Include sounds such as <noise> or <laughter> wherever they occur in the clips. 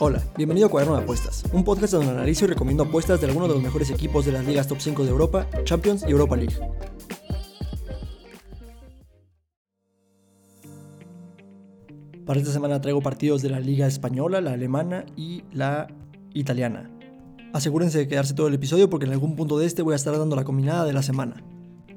Hola, bienvenido a Cuaderno de Apuestas, un podcast donde analizo y recomiendo apuestas de algunos de los mejores equipos de las ligas top 5 de Europa, Champions y Europa League. Para esta semana traigo partidos de la liga española, la alemana y la italiana. Asegúrense de quedarse todo el episodio porque en algún punto de este voy a estar dando la combinada de la semana.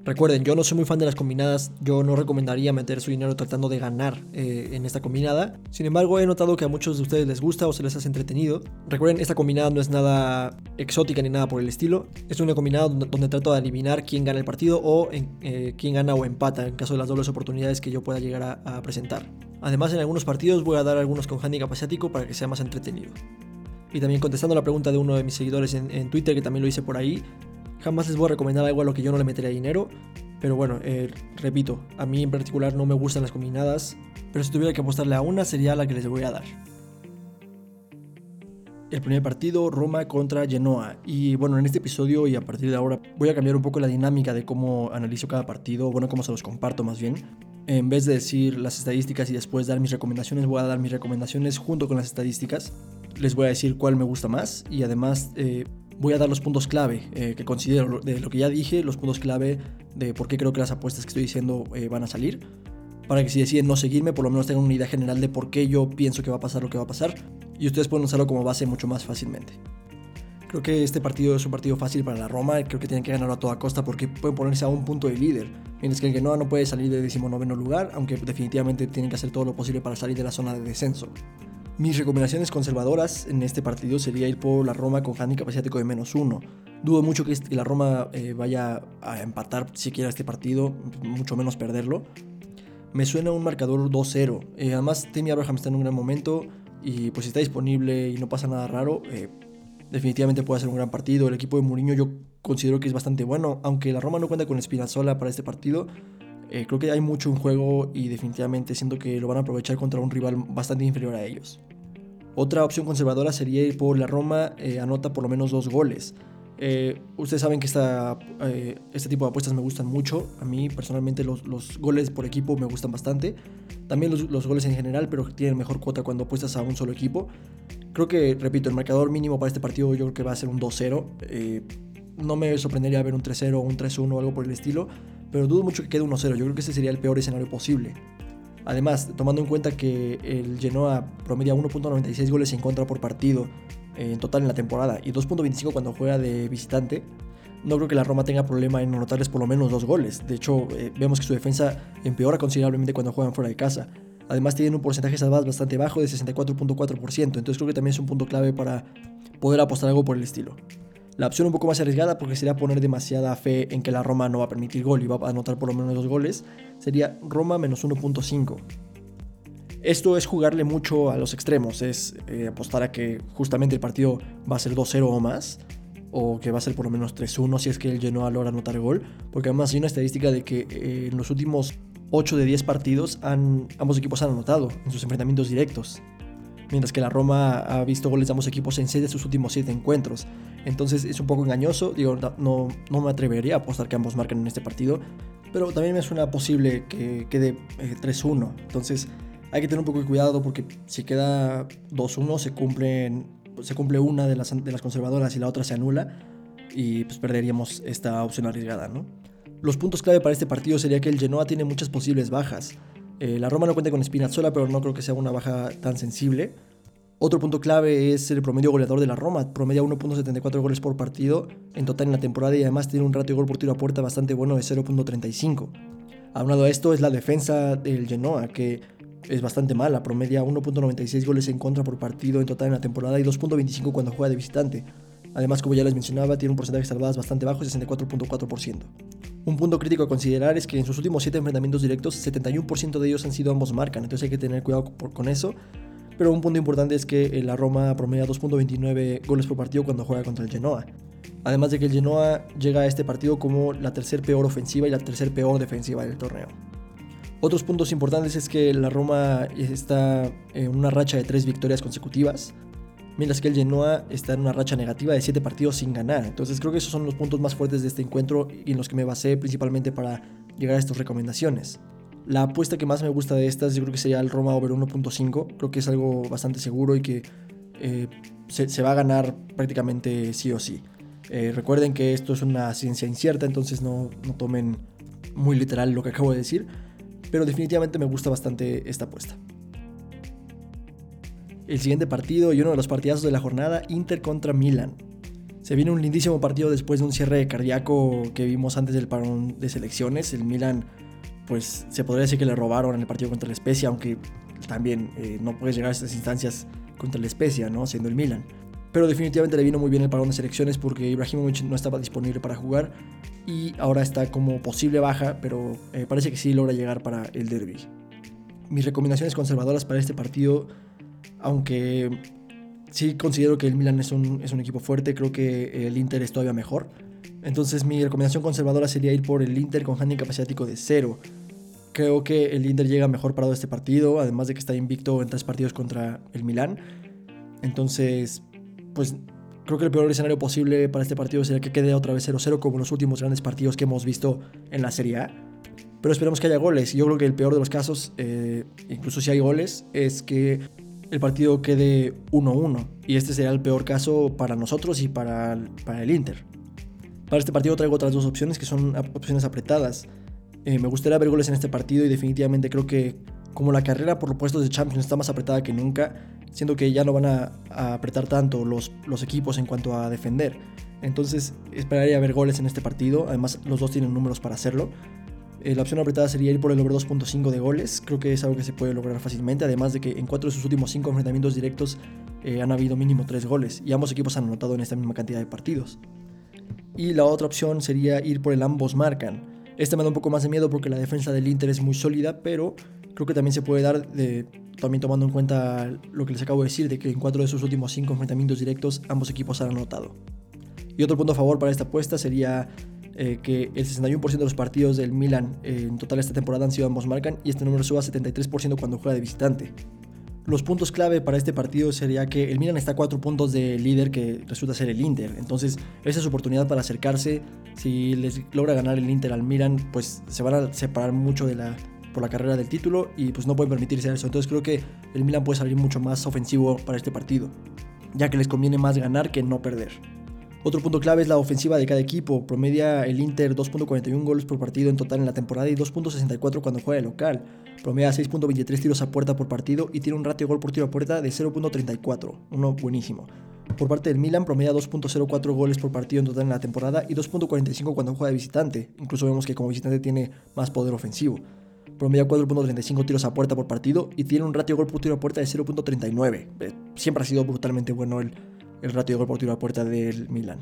Recuerden, yo no soy muy fan de las combinadas, yo no recomendaría meter su dinero tratando de ganar eh, en esta combinada. Sin embargo, he notado que a muchos de ustedes les gusta o se les hace entretenido. Recuerden, esta combinada no es nada exótica ni nada por el estilo. Es una combinada donde, trato de adivinar quién gana el partido o eh, quién gana o empata en caso de las dobles oportunidades que yo pueda llegar a, presentar. Además, en algunos partidos voy a dar algunos con handicap asiático para que sea más entretenido. Y también contestando la pregunta de uno de mis seguidores en, en Twitter, que también lo hice por ahí, Jamás les voy a recomendar algo a lo que yo no le metería dinero. Pero bueno, eh, repito, a mí en particular no me gustan las combinadas. Pero si tuviera que apostarle a una sería la que les voy a dar. El primer partido, Roma contra Genoa. Y bueno, en este episodio y a partir de ahora voy a cambiar un poco la dinámica de cómo analizo cada partido, bueno, cómo se los comparto más bien. En vez de decir las estadísticas y después dar mis recomendaciones, voy a dar mis recomendaciones junto con las estadísticas. Les voy a decir cuál me gusta más y además eh, voy a dar los puntos clave eh, que considero de lo que ya dije, los puntos clave de por qué creo que las apuestas que estoy diciendo eh, van a salir. Para que si deciden no seguirme, por lo menos tengan una idea general de por qué yo pienso que va a pasar lo que va a pasar. Y ustedes pueden usarlo como base mucho más fácilmente. Creo que este partido es un partido fácil para la Roma. Creo que tienen que ganarlo a toda costa porque pueden ponerse a un punto de líder. Mientras que el Genoa no puede salir de 19 lugar, aunque definitivamente tienen que hacer todo lo posible para salir de la zona de descenso. Mis recomendaciones conservadoras en este partido sería ir por la Roma con handicap asiático de menos uno. Dudo mucho que la Roma eh, vaya a empatar siquiera este partido, mucho menos perderlo. Me suena un marcador 2-0. Eh, además, Timmy Abraham está en un gran momento y pues si está disponible y no pasa nada raro, eh, definitivamente puede ser un gran partido. El equipo de Mourinho yo considero que es bastante bueno, aunque la Roma no cuenta con Spinazzola para este partido. Eh, creo que hay mucho en juego y definitivamente siento que lo van a aprovechar contra un rival bastante inferior a ellos. Otra opción conservadora sería ir por la Roma, eh, anota por lo menos dos goles. Eh, ustedes saben que esta, este tipo de apuestas me gustan mucho. A mí personalmente los, goles por equipo me gustan bastante. También los, los, goles en general, pero tienen mejor cuota cuando apuestas a un solo equipo. Creo que, repito, el marcador mínimo para este partido yo creo que va a ser un 2-0. No me sorprendería ver un 3-0 o un 3-1 o algo por el estilo pero dudo mucho que quede 1-0. Yo creo que ese sería el peor escenario posible. Además, tomando en cuenta que el Genoa promedia 1.96 goles en contra por partido en total en la temporada y 2.25 cuando juega de visitante, no creo que la Roma tenga problema en anotarles por lo menos dos goles. De hecho, eh, vemos que su defensa empeora considerablemente cuando juegan fuera de casa. Además, tienen un porcentaje de bastante bajo de 64.4%, entonces creo que también es un punto clave para poder apostar algo por el estilo. La opción un poco más arriesgada, porque sería poner demasiada fe en que la Roma no va a permitir gol y va a anotar por lo menos dos goles, sería Roma menos 1.5. Esto es jugarle mucho a los extremos, es eh, apostar a que justamente el partido va a ser 2-0 o más, o que va a ser por lo menos 3-1 si es que el Genoa logra anotar gol, porque además hay una estadística de que eh, en los últimos 8 de 10 partidos ambos equipos han anotado en sus enfrentamientos directos mientras que la Roma ha visto goles de ambos equipos en 6 de sus últimos 7 encuentros. Entonces es un poco engañoso, digo, no, no me atrevería a apostar que ambos marquen en este partido, pero también me suena posible que quede 3-1. Eh, Entonces hay que tener un poco de cuidado porque si queda 2-1 se, cumplen, se cumple una de las, de las conservadoras y la otra se anula y pues perderíamos esta opción arriesgada, ¿no? Los puntos clave para este partido sería que el Genoa tiene muchas posibles bajas. Eh, la Roma no cuenta con Spinazzola, pero no creo que sea una baja tan sensible. Otro punto clave es el promedio goleador de la Roma. Promedia 1.74 goles por partido en total en la temporada y además tiene un ratio de gol por tiro a puerta bastante bueno de 0.35. Aunado a esto es la defensa del Genoa, que es bastante mala. Promedia 1.96 goles en contra por partido en total en la temporada y 2.25 cuando juega de visitante. Además, como ya les mencionaba, tiene un porcentaje de salvadas bastante bajo, 64.4%. Un punto crítico a considerar es que en sus últimos 7 enfrentamientos directos, 71% de ellos han sido ambos marcan, entonces hay que tener cuidado con eso. Pero un punto importante es que la Roma promedia 2.29 goles por partido cuando juega contra el Genoa. Además de que el Genoa llega a este partido como la tercer peor ofensiva y la tercer peor defensiva del torneo. Otros puntos importantes es que la Roma está en una racha de 3 victorias consecutivas, mientras que el Genoa está en una racha negativa de 7 partidos sin ganar. Entonces creo que esos son los puntos más fuertes de este encuentro y en los que me basé principalmente para llegar a estas recomendaciones. La apuesta que más me gusta de estas yo creo que sería el Roma over 1.5. Creo que es algo bastante seguro y que eh, se, va a ganar prácticamente sí o sí. Eh, recuerden que esto es una ciencia incierta, entonces no, no tomen muy literal lo que acabo de decir. Pero definitivamente me gusta bastante esta apuesta. El siguiente partido y uno de los partidazos de la jornada, Inter contra Milan. Se viene un lindísimo partido después de un cierre cardíaco que vimos antes del parón de selecciones. El Milan, pues se podría decir que le robaron en el partido contra la Especia, aunque también eh, no puedes llegar a estas instancias contra la Especia, ¿no? Siendo el Milan. Pero definitivamente le vino muy bien el parón de selecciones porque Ibrahimovic no estaba disponible para jugar y ahora está como posible baja, pero eh, parece que sí logra llegar para el derby. Mis recomendaciones conservadoras para este partido, aunque sí considero que el Milan es un, es un equipo fuerte, creo que el Inter es todavía mejor. Entonces mi recomendación conservadora sería ir por el Inter con handicap asiático de cero. Creo que el Inter llega mejor parado a este partido, además de que está invicto en tres partidos contra el Milan. Entonces, pues creo que el peor escenario posible para este partido sería que quede otra vez 0-0 como los últimos grandes partidos que hemos visto en la Serie A. Pero esperemos que haya goles. Yo creo que el peor de los casos, eh, incluso si hay goles, es que el partido quede 1-1. Y este sería el peor caso para nosotros y para, para el Inter. Para este partido traigo otras dos opciones que son opciones apretadas. Eh, me gustaría ver goles en este partido y definitivamente creo que como la carrera por los puestos de Champions está más apretada que nunca, siento que ya no van a, apretar tanto los, los, equipos en cuanto a defender. Entonces esperaría ver goles en este partido, además los dos tienen números para hacerlo. Eh, la opción apretada sería ir por el over 2.5 de goles. Creo que es algo que se puede lograr fácilmente. Además de que en cuatro de sus últimos cinco enfrentamientos directos eh, han habido mínimo tres goles. Y ambos equipos han anotado en esta misma cantidad de partidos. Y la otra opción sería ir por el ambos marcan. Este me da un poco más de miedo porque la defensa del Inter es muy sólida, pero creo que también se puede dar también tomando en cuenta lo que les acabo de decir, de que en cuatro de sus últimos cinco enfrentamientos directos ambos equipos han anotado. Y otro punto a favor para esta apuesta sería eh, que el 61% de los partidos del Milan eh, en total esta temporada han sido ambos marcan y este número suba a 73% cuando juega de visitante. Los puntos clave para este partido sería que el Milan está a 4 puntos de líder que resulta ser el Inter. Entonces, esa es su oportunidad para acercarse. Si les logra ganar el Inter al Milan, pues se van a separar mucho de la, por la carrera del título y pues no pueden permitirse eso. Entonces creo que el Milan puede salir mucho más ofensivo para este partido, ya que les conviene más ganar que no perder. Otro punto clave es la ofensiva de cada equipo. Promedia el Inter 2.41 goles por partido en total en la temporada y 2.64 cuando juega de local. Promedia 6.23 tiros a puerta por partido y tiene un ratio gol por tiro a puerta de 0.34, uno buenísimo. Por parte del Milan promedia 2.04 goles por partido en total en la temporada y 2.45 cuando juega de visitante. Incluso vemos que como visitante tiene más poder ofensivo. Promedia 4.35 tiros a puerta por partido y tiene un ratio gol por tiro a puerta de 0.39. Eh, siempre ha sido brutalmente bueno el, el ratio de gol por tiro a puerta del Milan.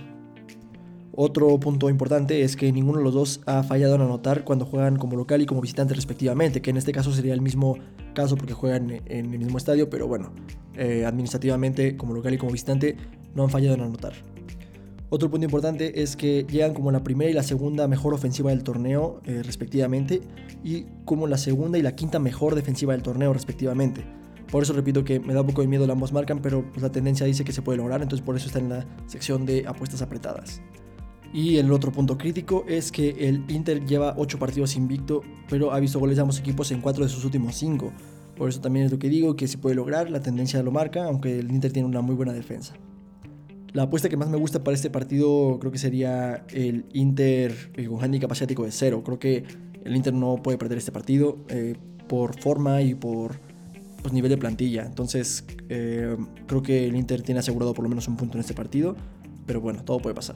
Otro punto importante es que ninguno de los dos ha fallado en anotar cuando juegan como local y como visitante respectivamente, que en este caso sería el mismo caso porque juegan en el mismo estadio, pero bueno, eh, administrativamente como local y como visitante no han fallado en anotar. Otro punto importante es que llegan como la primera y la segunda mejor ofensiva del torneo eh, respectivamente y como la segunda y la quinta mejor defensiva del torneo respectivamente. Por eso repito que me da un poco de miedo la ambos marcan, pero pues, la tendencia dice que se puede lograr, entonces por eso está en la sección de apuestas apretadas. Y el otro punto crítico es que el Inter lleva 8 partidos invicto, pero ha visto goles de ambos equipos en 4 de sus últimos 5. Por eso también es lo que digo, que se puede lograr, la tendencia lo marca, aunque el Inter tiene una muy buena defensa. La apuesta que más me gusta para este partido creo que sería el Inter eh, con handicap asiático de 0. Creo que el Inter no puede perder este partido eh, por forma y por pues, nivel de plantilla. Entonces, eh, creo que el Inter tiene asegurado por lo menos un punto en este partido. Pero bueno, todo puede pasar.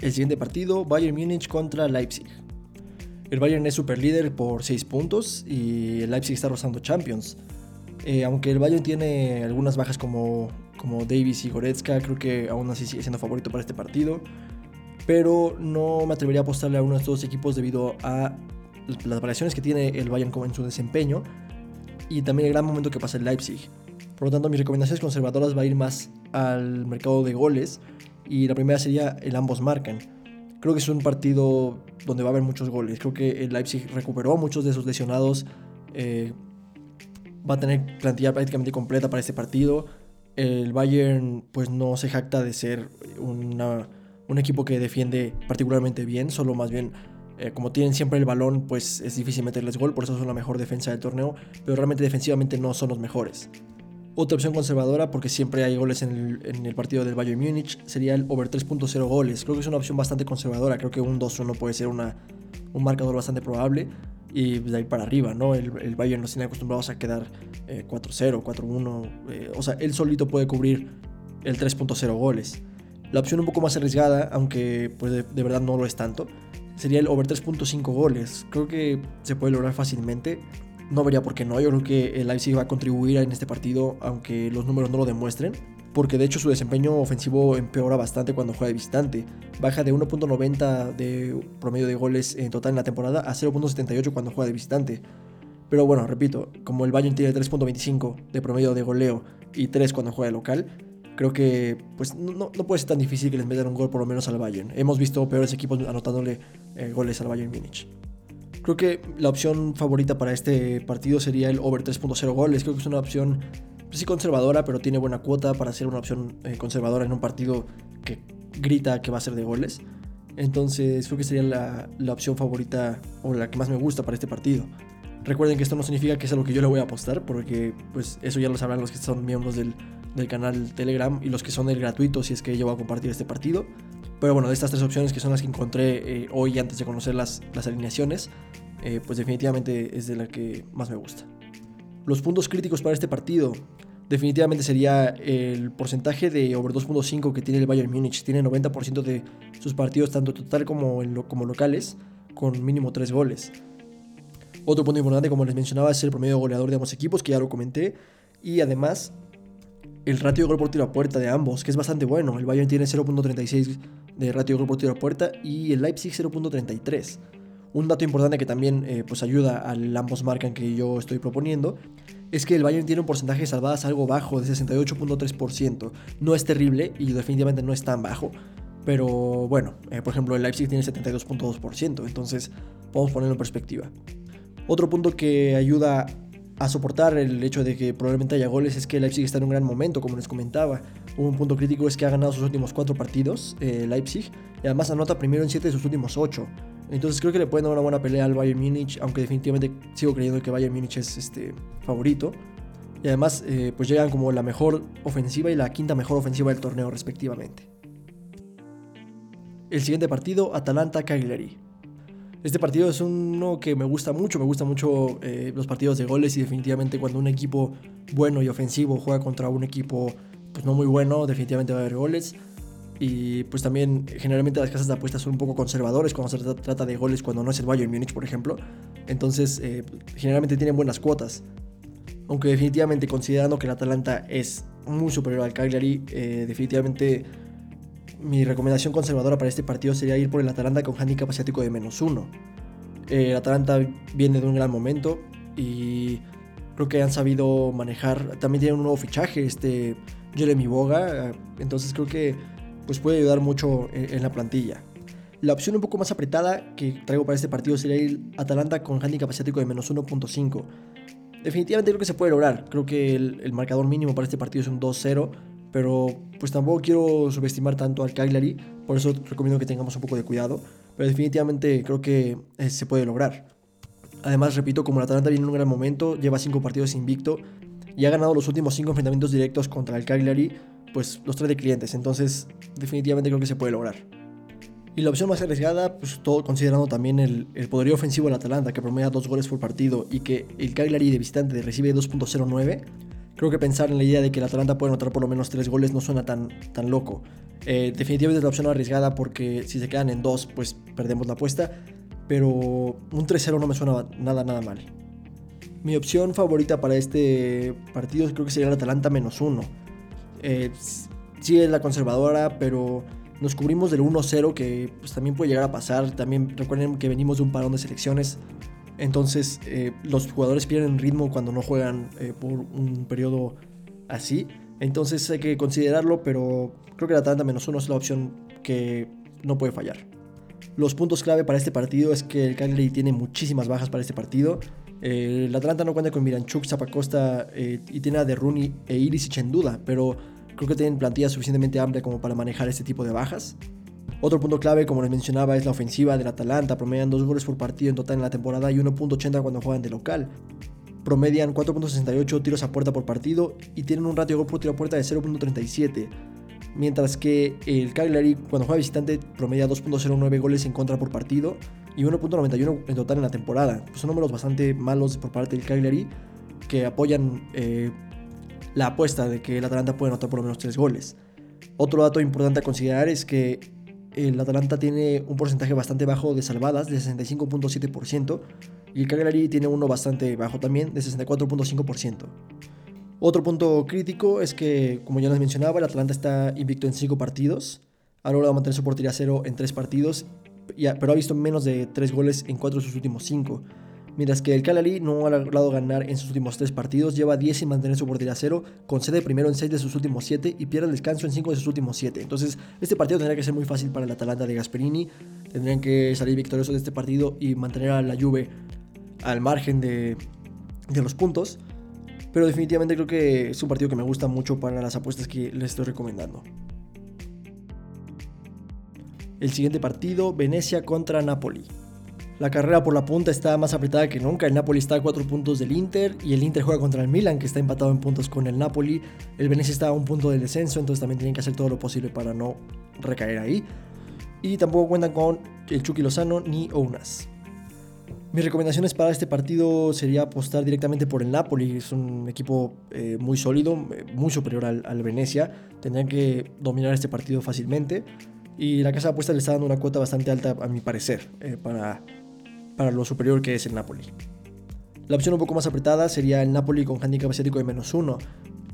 El siguiente partido, Bayern Múnich contra Leipzig. El Bayern es super líder por 6 puntos y el Leipzig está rozando Champions. Eh, aunque el Bayern tiene algunas bajas como, como Davis y Goretzka, creo que aún así sigue siendo favorito para este partido. Pero no me atrevería a apostarle a uno de estos equipos debido a las variaciones que tiene el Bayern en su desempeño y también el gran momento que pasa el Leipzig. Por lo tanto, mis recomendaciones conservadoras va a ir más al mercado de goles y la primera sería el ambos marcan. Creo que es un partido donde va a haber muchos goles. Creo que el Leipzig recuperó muchos de sus lesionados. Eh, va a tener plantilla prácticamente completa para este partido. El Bayern pues no se jacta de ser un equipo que defiende particularmente bien, solo más bien Eh, como tienen siempre el balón, pues es difícil meterles gol, por eso son la mejor defensa del torneo, pero realmente defensivamente no son los mejores. Otra opción conservadora, porque siempre hay goles en el, partido del Bayern Múnich, sería el over 3.0 goles. Creo que es una opción bastante conservadora, creo que un 2-1 puede ser una, un marcador bastante probable y de ahí para arriba, ¿no? El, el Bayern nos tiene acostumbrados a quedar 4-0, 4-1, eh, o sea, él solito puede cubrir el 3.0 goles. La opción un poco más arriesgada, aunque pues de, verdad no lo es tanto, sería el over 3.5 goles. Creo que se puede lograr fácilmente. No vería por qué no. Yo creo que el Leipzig va a contribuir en este partido, aunque los números no lo demuestren. Porque de hecho su desempeño ofensivo empeora bastante cuando juega de visitante. Baja de 1.90 de promedio de goles en total en la temporada a 0.78 cuando juega de visitante. Pero bueno, repito, como el Bayern tiene 3.25 de promedio de goleo y 3 cuando juega de local, creo que pues no, puede ser tan difícil que les metan un gol por lo menos al Bayern. Hemos visto peores equipos anotándole eh, goles al Bayern Múnich. Creo que la opción favorita para este partido sería el over 3.0 goles. Creo que es una opción pues sí conservadora, pero tiene buena cuota para ser una opción eh, conservadora en un partido que grita que va a ser de goles. Entonces creo que sería la, la opción favorita o la que más me gusta para este partido. Recuerden que esto no significa que es a lo que yo le voy a apostar, porque pues eso ya lo sabrán los que son miembros del, del canal Telegram y los que son del gratuito si es que yo voy a compartir este partido. Pero bueno, de estas tres opciones que son las que encontré eh, hoy antes de conocer las, las alineaciones, eh, pues definitivamente es de la que más me gusta. Los puntos críticos para este partido definitivamente sería el porcentaje de over 2.5 que tiene el Bayern Múnich. Tiene 90% de sus partidos, tanto total como, como locales, con mínimo 3 goles. Otro punto importante, como les mencionaba, es el promedio goleador de ambos equipos, que ya lo comenté. Y además, el ratio de gol por tiro a puerta de ambos, que es bastante bueno. El Bayern tiene 0.36 de ratio de gol por tiro a puerta y el Leipzig 0.33. Un dato importante que también eh, pues ayuda al ambos marcan que yo estoy proponiendo es que el Bayern tiene un porcentaje de salvadas algo bajo, de 68.3%. No es terrible y definitivamente no es tan bajo. Pero bueno, eh, por ejemplo, el Leipzig tiene 72.2%, entonces podemos ponerlo en perspectiva. Otro punto que ayuda a soportar el hecho de que probablemente haya goles es que Leipzig está en un gran momento, como les comentaba. Un punto crítico es que ha ganado sus últimos cuatro partidos, eh, Leipzig, y además anota primero en siete de sus últimos ocho. Entonces creo que le pueden dar una buena pelea al Bayern Múnich, aunque definitivamente sigo creyendo que Bayern Múnich es este, favorito. Y además eh, pues llegan como la mejor ofensiva y la quinta mejor ofensiva del torneo respectivamente. El siguiente partido, Atalanta-Cagliari. Este partido es uno que me gusta mucho, me gusta mucho eh, los partidos de goles y definitivamente cuando un equipo bueno y ofensivo juega contra un equipo pues no muy bueno, definitivamente va a haber goles. Y pues también generalmente las casas de apuestas son un poco conservadores cuando se trata de goles cuando no es el Bayern Múnich, por ejemplo. Entonces eh, generalmente tienen buenas cuotas. Aunque definitivamente considerando que el Atalanta es muy superior al Cagliari, eh, definitivamente mi recomendación conservadora para este partido sería ir por el Atalanta con handicap asiático de menos uno. el Atalanta viene de un gran momento y creo que han sabido manejar. También tienen un nuevo fichaje, este Jeremy Boga. Entonces creo que pues puede ayudar mucho en, la plantilla. La opción un poco más apretada que traigo para este partido sería el Atalanta con handicap asiático de menos 1.5. Definitivamente creo que se puede lograr. Creo que el, el marcador mínimo para este partido es un 2-0 pero pues tampoco quiero subestimar tanto al Cagliari, por eso recomiendo que tengamos un poco de cuidado, pero definitivamente creo que eh, se puede lograr. Además, repito, como el Atalanta viene en un gran momento, lleva 5 partidos invicto y ha ganado los últimos 5 enfrentamientos directos contra el Cagliari, pues los trae de clientes, entonces definitivamente creo que se puede lograr. Y la opción más arriesgada, pues todo considerando también el, el poderío ofensivo del Atalanta, que promedia 2 goles por partido y que el Cagliari de visitante recibe 2.09, creo que pensar en la idea de que el Atalanta puede anotar por lo menos tres goles no suena tan, tan loco. Eh, definitivamente es la opción arriesgada porque si se quedan en dos, pues perdemos la apuesta. Pero un 3-0 no me suena nada, nada mal. Mi opción favorita para este partido creo que sería el Atalanta menos uno. Eh, sí es la conservadora, pero nos cubrimos del 1-0 que pues, también puede llegar a pasar. También recuerden que venimos de un parón de selecciones. Entonces eh, los jugadores pierden ritmo cuando no juegan eh, por un periodo así. Entonces hay que considerarlo, pero creo que la Atalanta menos uno es la opción que no puede fallar. Los puntos clave para este partido es que el Cagliari tiene muchísimas bajas para este partido. Eh, el Atalanta no cuenta con Miranchuk, Zapacosta y tiene a De Rooney e Iris en duda, pero creo que tienen plantilla suficientemente amplia como para manejar este tipo de bajas. Otro punto clave, como les mencionaba, es la ofensiva del Atalanta. Promedian 2 goles por partido en total en la temporada y 1.80 cuando juegan de local. Promedian 4.68 tiros a puerta por partido y tienen un ratio de gol por tiro a puerta de 0.37. Mientras que el Cagliari, cuando juega visitante, promedia 2.09 goles en contra por partido y 1.91 en total en la temporada. son números bastante malos por parte del Cagliari que apoyan eh, la apuesta de que el Atalanta puede anotar por lo menos 3 goles. Otro dato importante a considerar es que el Atalanta tiene un porcentaje bastante bajo de salvadas, de 65.7%, y el Cagliari tiene uno bastante bajo también, de 64.5%. Otro punto crítico es que, como ya les mencionaba, el Atalanta está invicto en 5 partidos, ha logrado mantener su portería cero en 3 partidos, pero ha visto menos de 3 goles en 4 de sus últimos 5. Mientras que el Cagliari no ha logrado ganar en sus últimos 3 partidos, lleva 10 sin mantener su portería cero, concede primero en 6 de sus últimos 7 y pierde el descanso en 5 de sus últimos 7. Entonces, este partido tendría que ser muy fácil para el Atalanta de Gasperini. Tendrían que salir victoriosos de este partido y mantener a la Juve al margen de, de los puntos. Pero definitivamente creo que es un partido que me gusta mucho para las apuestas que les estoy recomendando. El siguiente partido, Venecia contra Napoli. La carrera por la punta está más apretada que nunca. El Napoli está a 4 puntos del Inter y el Inter juega contra el Milan, que está empatado en puntos con el Napoli. El Venecia está a un punto del descenso, entonces también tienen que hacer todo lo posible para no recaer ahí. Y tampoco cuentan con el Chucky Lozano ni Ounas. Mis recomendaciones para este partido sería apostar directamente por el Napoli. Es un equipo eh, muy sólido, eh, muy superior al, Venecia. Tendrían que dominar este partido fácilmente. Y la casa de apuestas le está dando una cuota bastante alta, a mi parecer, eh, para, para lo superior que es el Napoli. La opción un poco más apretada sería el Napoli con handicap asiático de menos uno.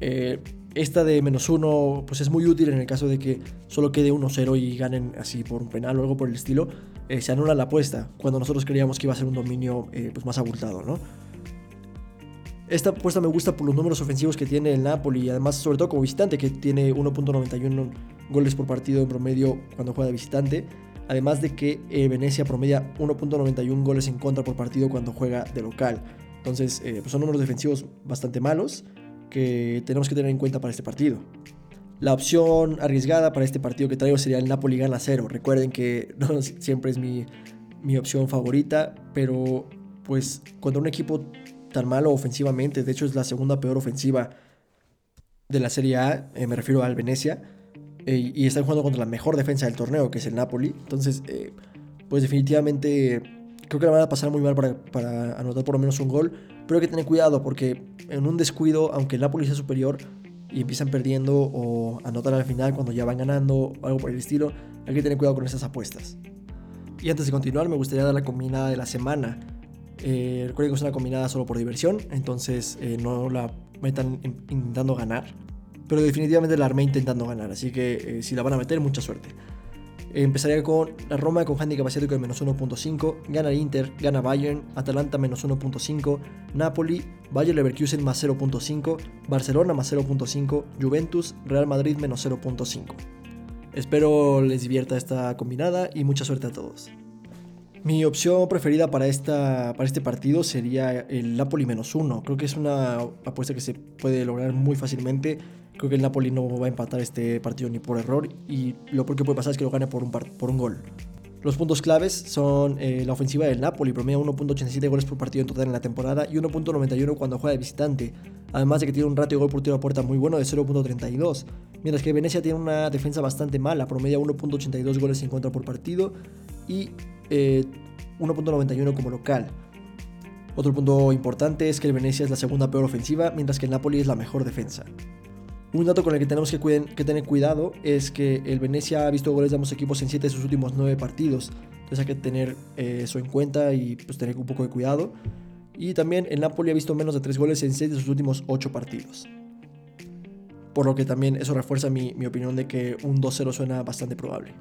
Eh, esta de menos uno pues es muy útil en el caso de que solo quede 1-0 y ganen así por un penal o algo por el estilo. Eh, se anula la apuesta cuando nosotros creíamos que iba a ser un dominio eh, pues más abultado, ¿no? Esta apuesta me gusta por los números ofensivos que tiene el Napoli y además sobre todo como visitante que tiene 1.91 goles por partido en promedio cuando juega de visitante además de que eh, Venecia promedia 1.91 goles en contra por partido cuando juega de local. Entonces, eh, pues son números defensivos bastante malos que tenemos que tener en cuenta para este partido. La opción arriesgada para este partido que traigo sería el Napoli gana cero. Recuerden que <laughs> no siempre es mi, mi opción favorita, pero pues contra un equipo tan malo ofensivamente, de hecho es la segunda peor ofensiva de la Serie A, eh, me refiero al Venecia, eh, y están jugando contra la mejor defensa del torneo, que es el Napoli. Entonces, eh, pues definitivamente creo que la van a pasar muy mal para, anotar por lo menos un gol. Pero hay que tener cuidado porque en un descuido, aunque el Napoli sea superior y empiezan perdiendo o anotar al final cuando ya van ganando o algo por el estilo, hay que tener cuidado con esas apuestas. Y antes de continuar, me gustaría dar la combinada de la semana. Eh, recuerden que es una combinada solo por diversión, entonces no la metan intentando ganar pero definitivamente la armé intentando ganar, así que eh, si la van a meter, mucha suerte. empezaría con la Roma con handicap asiático de menos 1.5, gana Inter, gana Bayern, Atalanta menos 1.5, Napoli, Bayern Leverkusen más 0.5, Barcelona más 0.5, Juventus, Real Madrid menos 0.5. Espero les divierta esta combinada y mucha suerte a todos. Mi opción preferida para, esta, para este partido sería el Napoli menos 1. Creo que es una apuesta que se puede lograr muy fácilmente Creo que el Napoli no va a empatar este partido ni por error y lo peor que puede pasar es que lo gane por un, gol. Los puntos claves son eh, la ofensiva del Napoli, promedia 1.87 goles por partido en total en la temporada y 1.91 cuando juega de visitante, además de que tiene un ratio de gol por tiro a puerta muy bueno de 0.32, mientras que Venecia tiene una defensa bastante mala, promedia 1.82 goles en contra por partido y 1.91 eh, como local. Otro punto importante es que el Venecia es la segunda peor ofensiva, mientras que el Napoli es la mejor defensa. Un dato con el que tenemos que, tener cuidado es que el Venecia ha visto goles de ambos equipos en 7 de sus últimos 9 partidos. Entonces hay que tener eh, eso en cuenta y pues, tener un poco de cuidado. Y también el Napoli ha visto menos de 3 goles en 6 de sus últimos 8 partidos. Por lo que también eso refuerza mi, mi opinión de que un 2-0 suena bastante probable.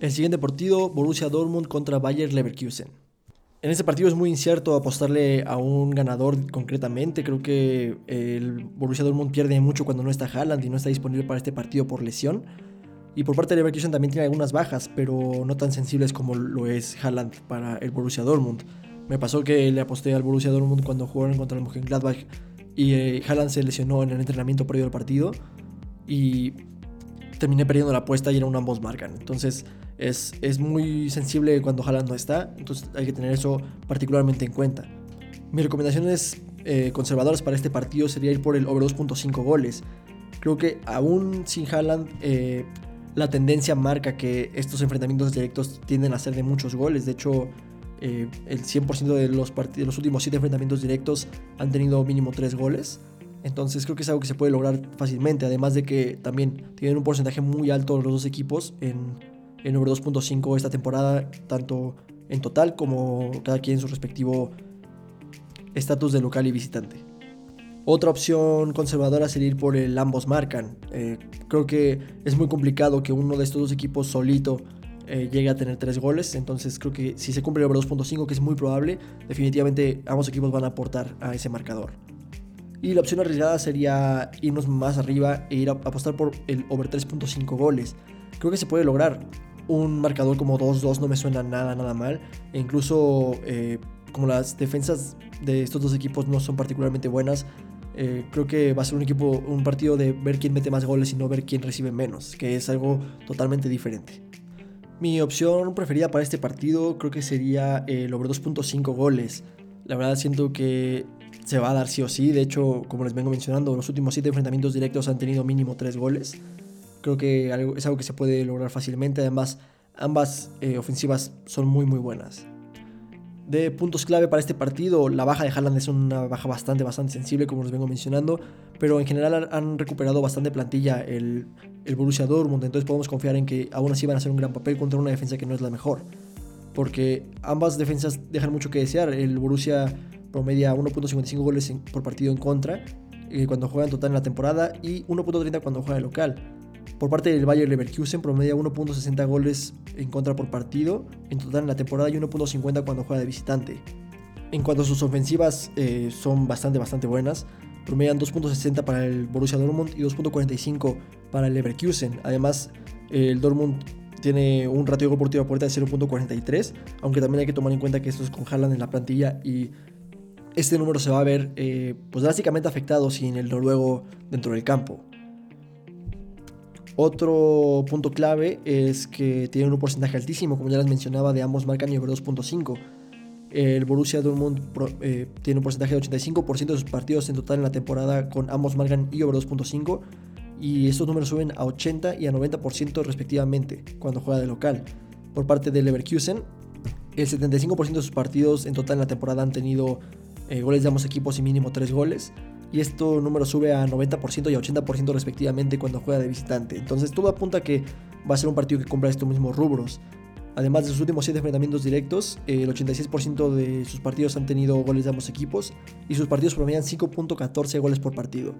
El siguiente partido, Borussia Dortmund contra Bayer Leverkusen. En este partido es muy incierto apostarle a un ganador concretamente. Creo que el Borussia Dortmund pierde mucho cuando no está Haaland y no está disponible para este partido por lesión. Y por parte de Leverkusen también tiene algunas bajas, pero no tan sensibles como lo es Haaland para el Borussia Dortmund. Me pasó que le aposté al Borussia Dortmund cuando jugaron contra el Mönchengladbach y eh, Haaland se lesionó en el entrenamiento previo al partido. Y terminé perdiendo la apuesta y era un ambos marcan. Entonces es, es muy sensible cuando Haaland no está, entonces hay que tener eso particularmente en cuenta. Mis recomendaciones eh, conservadoras para este partido sería ir por el over 2.5 goles. Creo que aún sin Haaland eh, la tendencia marca que estos enfrentamientos directos tienden a ser de muchos goles. De hecho, eh, el 100% de los, de los últimos 7 enfrentamientos directos han tenido mínimo 3 goles. Entonces creo que es algo que se puede lograr fácilmente. Además de que también tienen un porcentaje muy alto los dos equipos en, el número 2.5 esta temporada, tanto en total como cada quien en su respectivo estatus de local y visitante. Otra opción conservadora sería ir por el ambos marcan. Eh, creo que es muy complicado que uno de estos dos equipos solito eh, llegue a tener tres goles. Entonces creo que si se cumple el over 2.5, que es muy probable, definitivamente ambos equipos van a aportar a ese marcador. Y la opción arriesgada sería irnos más arriba e ir a apostar por el over 3.5 goles. Creo que se puede lograr. Un marcador como 2-2 no me suena nada, nada mal. E incluso eh, como las defensas de estos dos equipos no son particularmente buenas, eh, creo que va a ser un equipo, un partido de ver quién mete más goles y no ver quién recibe menos, que es algo totalmente diferente. Mi opción preferida para este partido creo que sería el over 2.5 goles. La verdad siento que se va a dar sí o sí. De hecho, como les vengo mencionando, los últimos 7 enfrentamientos directos han tenido mínimo 3 goles. Creo que es algo que se puede lograr fácilmente. Además, ambas eh, ofensivas son muy muy buenas. De puntos clave para este partido, la baja de Haaland es una baja bastante, bastante sensible, como les vengo mencionando, pero en general han recuperado bastante plantilla el, el Borussia Dortmund, entonces podemos confiar en que aún así van a hacer un gran papel contra una defensa que no es la mejor, porque ambas defensas dejan mucho que desear. El Borussia promedia 1.55 goles por partido en contra eh, cuando juega en total en la temporada y 1.30 cuando juega en local. Por parte del Bayer Leverkusen promedia 1.60 goles en contra por partido en total en la temporada y 1.50 cuando juega de visitante. En cuanto a sus ofensivas eh, son bastante bastante buenas, promedian 2.60 para el Borussia Dortmund y 2.45 para el Leverkusen. Además, el Dortmund tiene un ratio de gol por tiro de 0.43, aunque también hay que tomar en cuenta que esto es con Haaland en la plantilla y este número se va a ver eh, pues drásticamente afectado sin el noruego dentro del campo. Otro punto clave es que tienen un porcentaje altísimo, como ya les mencionaba, de ambos marcan over 2.5. El Borussia Dortmund eh, tiene un porcentaje de 85% de sus partidos en total en la temporada con ambos marcan y over 2.5 y estos números suben a 80 y a 90% respectivamente cuando juega de local. Por parte del Leverkusen, el 75% de sus partidos en total en la temporada han tenido eh, goles de ambos equipos y mínimo 3 goles. Y esto número sube a 90% y a 80% respectivamente cuando juega de visitante. Entonces todo apunta a que va a ser un partido que cumpla estos mismos rubros. Además de sus últimos 7 enfrentamientos directos, el 86% de sus partidos han tenido goles de ambos equipos y sus partidos promedian 5.14 goles por partido.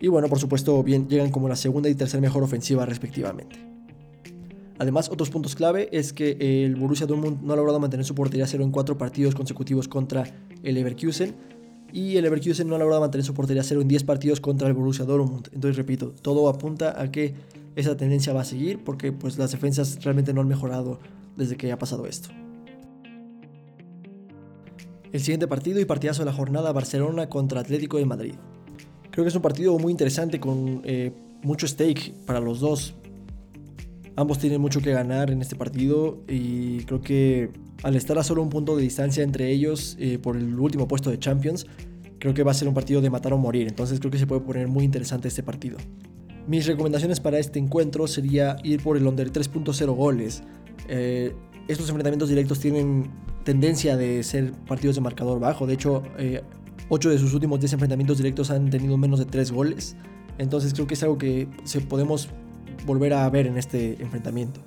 Y bueno, por supuesto, bien, llegan como la segunda y tercera mejor ofensiva respectivamente. Además, otros puntos clave es que el Borussia Dortmund no ha logrado mantener su portería cero en 4 partidos consecutivos contra el Leverkusen y el Leverkusen no ha logrado mantener su portería cero en 10 partidos contra el Borussia Dortmund. Entonces, repito, todo apunta a que esa tendencia va a seguir porque pues, las defensas realmente no han mejorado desde que ha pasado esto. El siguiente partido y partidazo de la jornada, Barcelona contra Atlético de Madrid. Creo que es un partido muy interesante con eh, mucho stake para los dos. Ambos tienen mucho que ganar en este partido y creo que al estar a solo un punto de distancia entre ellos eh, por el último puesto de Champions, creo que va a ser un partido de matar o morir. Entonces creo que se puede poner muy interesante este partido. Mis recomendaciones para este encuentro sería ir por el under 3.0 goles. Eh, estos enfrentamientos directos tienen tendencia de ser partidos de marcador bajo. De hecho, 8 eh, de sus últimos 10 enfrentamientos directos han tenido menos de 3 goles. Entonces creo que es algo que se podemos volver a ver en este enfrentamiento.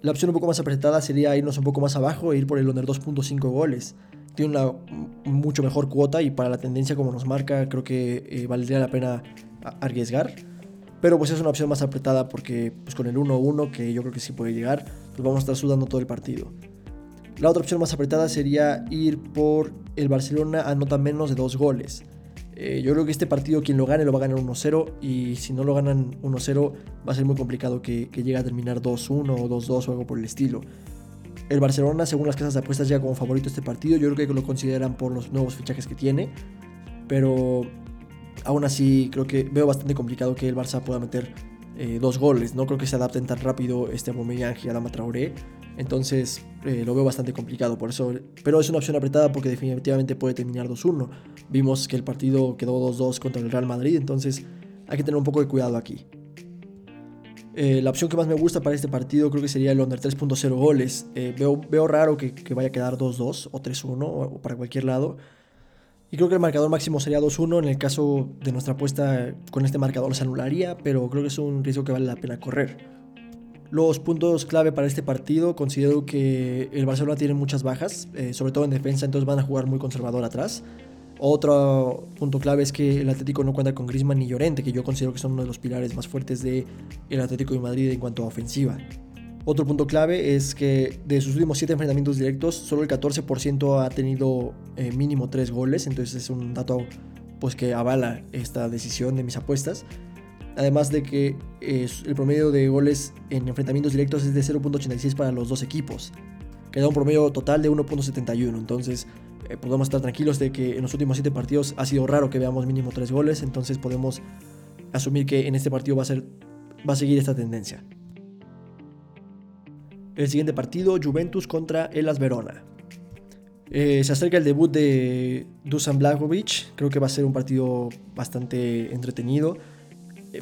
La opción un poco más apretada sería irnos un poco más abajo e ir por el under 2.5 goles. Tiene una mucho mejor cuota y para la tendencia como nos marca creo que eh, valdría la pena arriesgar. Pero pues es una opción más apretada porque pues con el 1-1 que yo creo que sí puede llegar, pues vamos a estar sudando todo el partido. La otra opción más apretada sería ir por el Barcelona anota menos de 2 goles. Eh, yo creo que este partido quien lo gane lo va a ganar 1-0 y si no lo ganan 1-0 va a ser muy complicado que, llegue a terminar 2-1 o 2-2 o algo por el estilo. El Barcelona, según las casas de apuestas, llega como favorito este partido. Yo creo que lo consideran por los nuevos fichajes que tiene. Pero aún así, creo que veo bastante complicado que el Barça pueda meter eh, dos goles. No creo que se adapten tan rápido este Aubameyang y Adama Traoré. Entonces eh, lo veo bastante complicado por eso. Pero es una opción apretada porque definitivamente puede terminar 2-1. Vimos que el partido quedó 2-2 contra el Real Madrid. Entonces hay que tener un poco de cuidado aquí. Eh, la opción que más me gusta para este partido creo que sería el under 3.0 goles. veo, veo raro que, que, vaya a quedar 2-2 o 3-1 o para cualquier lado. Y creo que el marcador máximo sería 2-1. En el caso de nuestra apuesta con este marcador se anularía, pero creo que es un riesgo que vale la pena correr. Los puntos clave para este partido, considero que el Barcelona tiene muchas bajas, eh, sobre todo en defensa, entonces van a jugar muy conservador atrás. Otro punto clave es que el Atlético no cuenta con Griezmann ni Llorente, que yo considero que son uno de los pilares más fuertes del el Atlético de Madrid en cuanto a ofensiva. Otro punto clave es que de sus últimos 7 enfrentamientos directos, solo el 14% ha tenido eh, mínimo 3 goles, entonces es un dato pues, que avala esta decisión de mis apuestas. Además de que el promedio de goles en enfrentamientos directos es de 0.86 para los dos equipos. Queda un promedio total de 1.71. Entonces eh, podemos estar tranquilos de que en los últimos 7 partidos ha sido raro que veamos mínimo 3 goles. Entonces podemos asumir que en este partido va a, ser, va a seguir esta tendencia. El siguiente partido, Juventus contra Elas Verona. Eh, se acerca el debut de Dusan Blagovic. Creo que va a ser un partido bastante entretenido.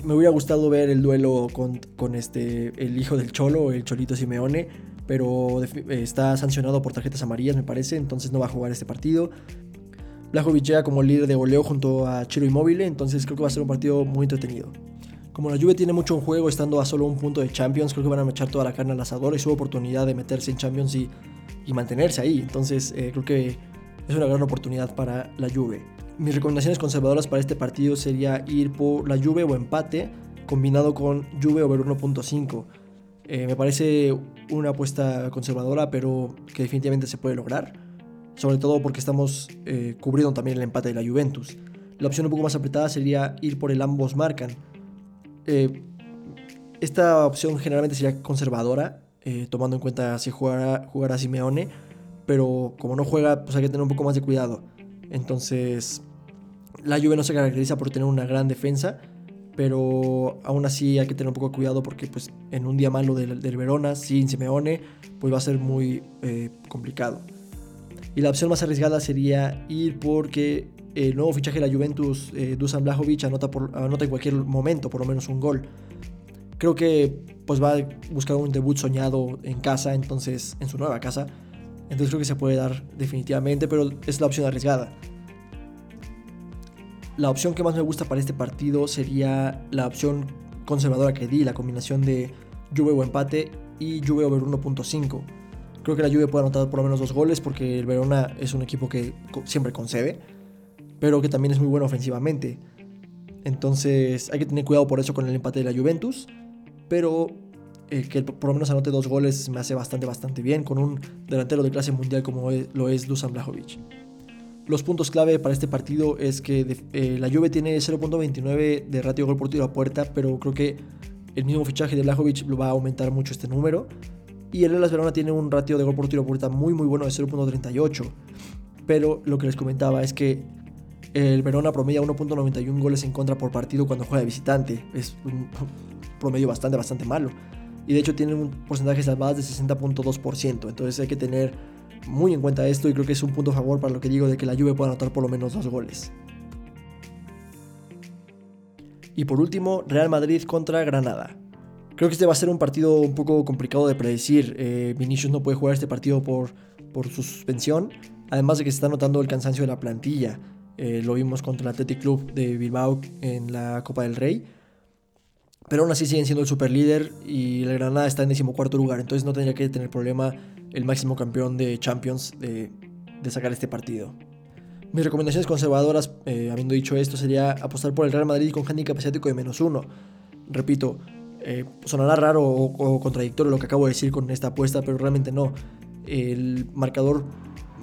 Me hubiera gustado ver el duelo con, este, el hijo del Cholo, el Cholito Simeone, pero está sancionado por tarjetas amarillas, me parece, entonces no va a jugar este partido. Blagovic llega como líder de goleo junto a Chiro Immobile, entonces creo que va a ser un partido muy entretenido. Como la Juve tiene mucho en juego estando a solo un punto de Champions, creo que van a echar toda la carne al asador y su oportunidad de meterse en Champions y, mantenerse ahí. Entonces eh, creo que es una gran oportunidad para la Juve. Mis recomendaciones conservadoras para este partido sería ir por la Juve o empate combinado con Juve over 1.5. Eh, me parece una apuesta conservadora, pero que definitivamente se puede lograr. Sobre todo porque estamos eh, cubriendo también el empate de la Juventus. La opción un poco más apretada sería ir por el ambos marcan eh, esta opción generalmente sería conservadora, eh, tomando en cuenta si jugará, jugará Simeone, pero como no juega, pues hay que tener un poco más de cuidado. Entonces, la Juve no se caracteriza por tener una gran defensa, pero aún así hay que tener un poco de cuidado porque pues en un día malo del, Verona, sin Simeone, pues va a ser muy eh, complicado. Y la opción más arriesgada sería ir porque el nuevo fichaje de la Juventus, eh, Dusan Blajovic, anota, anota en cualquier momento por lo menos un gol. Creo que pues va a buscar un debut soñado en casa, entonces en su nueva casa. Entonces creo que se puede dar definitivamente, pero es la opción arriesgada. La opción que más me gusta para este partido sería la opción conservadora que di, la combinación de Juve o empate y Juve over 1.5. Creo que la Juve puede anotar por lo menos dos goles porque el Verona es un equipo que siempre concede pero que también es muy bueno ofensivamente. Entonces hay que tener cuidado por eso con el empate de la Juventus, pero eh, que por lo menos anote dos goles me hace bastante, bastante bien con un delantero de clase mundial como lo es Dusan Blajovic. Los puntos clave para este partido es que eh, la Juve tiene 0.29 de ratio gol por tiro a puerta, pero creo que el mismo fichaje de Blajovic va a aumentar mucho este número. Y el Elas Verona tiene un ratio de gol por tiro a puerta muy muy bueno de 0.38. Pero lo que les comentaba es que el Verona promedia 1.91 goles en contra por partido cuando juega de visitante. Es un promedio bastante, bastante malo. Y de hecho tiene un porcentaje salvadas de 60.2%. Entonces hay que tener muy en cuenta esto y creo que es un punto a favor para lo que digo de que la Juve pueda anotar por lo menos dos goles. Y por último, Real Madrid contra Granada. Creo que este va a ser un partido un poco complicado de predecir. Eh, Vinicius no puede jugar este partido por, por su suspensión. Además de que se está notando el cansancio de la plantilla. Eh, lo vimos contra el Athletic Club de Bilbao en la Copa del Rey. Pero aún así siguen siendo el super líder y el Granada está en decimocuarto lugar. Entonces no tendría que tener problema el máximo campeón de Champions de, sacar este partido. Mis recomendaciones conservadoras, eh, habiendo dicho esto, sería apostar por el Real Madrid con handicap asiático de menos uno. Repito, eh, sonará raro o, contradictorio lo que acabo de decir con esta apuesta, pero realmente no. El marcador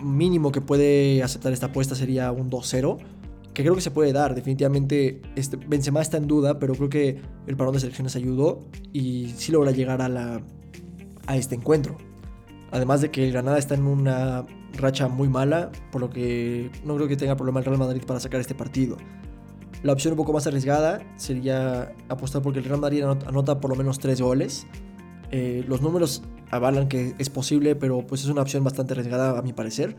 mínimo que puede aceptar esta apuesta sería un 2-0, que creo que se puede dar. Definitivamente este, Benzema está en duda, pero creo que el parón de selecciones ayudó y sí logra llegar a, la, a este encuentro. Además de que el Granada está en una racha muy mala, por lo que no creo que tenga problema el Real Madrid para sacar este partido. La opción un poco más arriesgada sería apostar porque el Real Madrid anota por lo menos 3 goles. Eh, los números avalan que es posible, pero pues es una opción bastante arriesgada a mi parecer.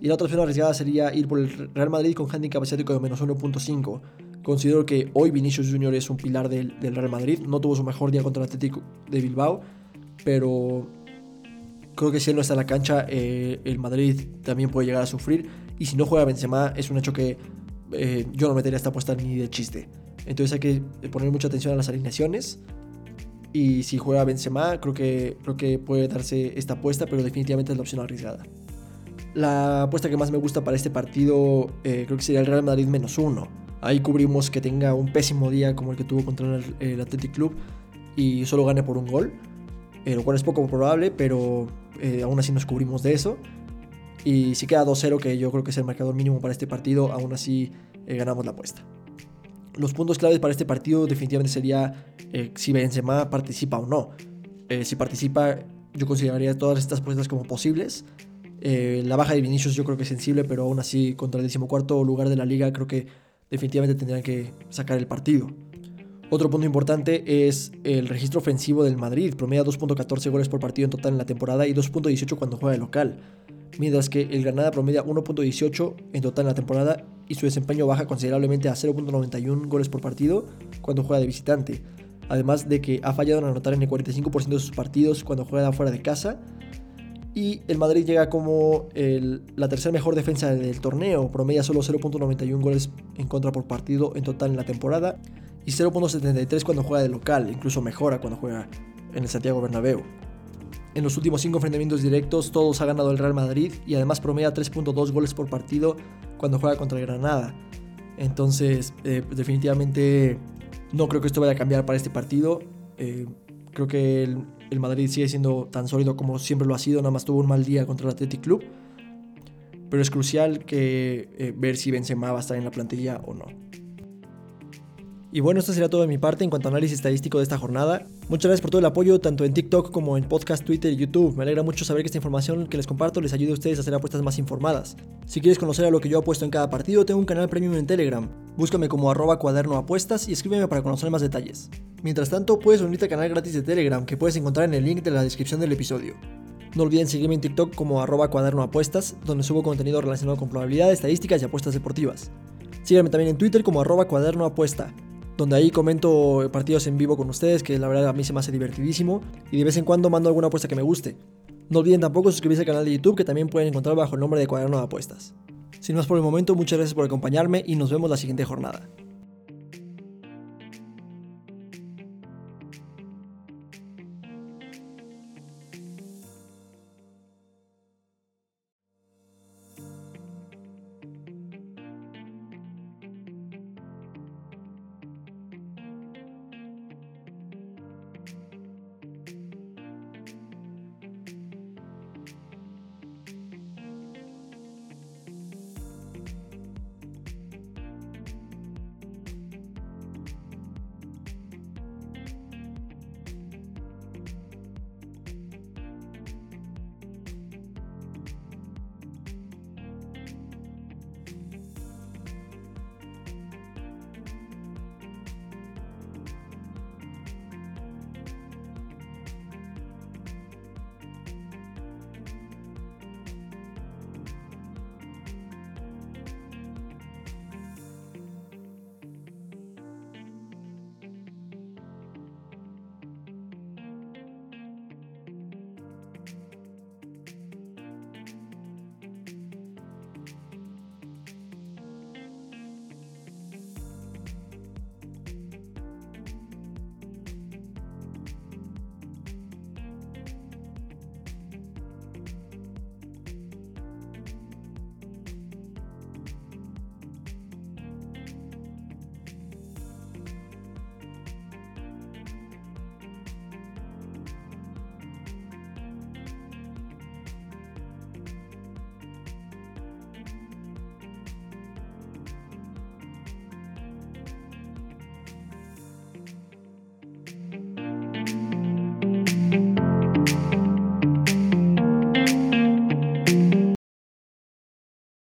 Y la otra opción arriesgada sería ir por el Real Madrid con handicap asiático de menos 1.5. Considero que hoy Vinicius Junior es un pilar del, Real Madrid. No tuvo su mejor día contra el Atlético de Bilbao, pero creo que si él no está en la cancha, eh, el Madrid también puede llegar a sufrir. Y si no juega Benzema, es un hecho que eh, yo no metería esta apuesta ni de chiste. Entonces hay que poner mucha atención a las alineaciones. Y si juega Benzema, creo que, creo que puede darse esta apuesta, pero definitivamente es la opción arriesgada. La apuesta que más me gusta para este partido eh, creo que sería el Real Madrid menos uno. Ahí cubrimos que tenga un pésimo día como el que tuvo contra el, Athletic Club y solo gane por un gol. Eh, lo cual es poco probable, pero eh, aún así nos cubrimos de eso. Y si queda 2-0, que yo creo que es el marcador mínimo para este partido, aún así ganamos la apuesta. Los puntos claves para este partido definitivamente sería eh, si Benzema participa o no. Eh, si participa, yo consideraría todas estas apuestas como posibles. Eh, la baja de Vinicius yo creo que es sensible, pero aún así contra el decimocuarto lugar de la liga creo que definitivamente tendrían que sacar el partido. Otro punto importante es el registro ofensivo del Madrid. Promedia 2.14 goles por partido en total en la temporada y 2.18 cuando juega de local mientras que el Granada promedia 1.18 en total en la temporada y su desempeño baja considerablemente a 0.91 goles por partido cuando juega de visitante, además de que ha fallado en anotar en el 45% de sus partidos cuando juega fuera de casa. Y el Madrid llega como la tercera mejor defensa del torneo, promedia solo 0.91 goles en contra por partido en total en la temporada y 0.73 cuando juega de local, incluso mejora cuando juega en el Santiago Bernabéu. En los últimos cinco enfrentamientos directos todos ha ganado el Real Madrid y además promedia 3.2 goles por partido cuando juega contra el Granada. Entonces, eh, definitivamente no creo que esto vaya a cambiar para este partido. Eh, creo que el, Madrid sigue siendo tan sólido como siempre lo ha sido, nada más tuvo un mal día contra el Athletic Club. Pero es crucial que eh, ver si Benzema va a estar en la plantilla o no. Y bueno, esto sería todo de mi parte en cuanto a análisis estadístico de esta jornada. Muchas gracias por todo el apoyo, tanto en TikTok como en podcast, Twitter y YouTube. Me alegra mucho saber que esta información que les comparto les ayude a ustedes a hacer apuestas más informadas. Si quieres conocer a lo que yo apuesto en cada partido, tengo un canal premium en Telegram. Búscame como arroba cuaderno y escríbeme para conocer más detalles. Mientras tanto, puedes unirte al canal gratis de Telegram que puedes encontrar en el link de la descripción del episodio. No olviden seguirme en TikTok como arroba cuaderno donde subo contenido relacionado con probabilidades, estadísticas y apuestas deportivas. Síganme también en Twitter como arroba donde ahí comento partidos en vivo con ustedes, que la verdad a mí se me hace divertidísimo, y de vez en cuando mando alguna apuesta que me guste. No olviden tampoco suscribirse al canal de YouTube que también pueden encontrar bajo el nombre de Cuaderno de Apuestas. Sin más por el momento, muchas gracias por acompañarme y nos vemos la siguiente jornada.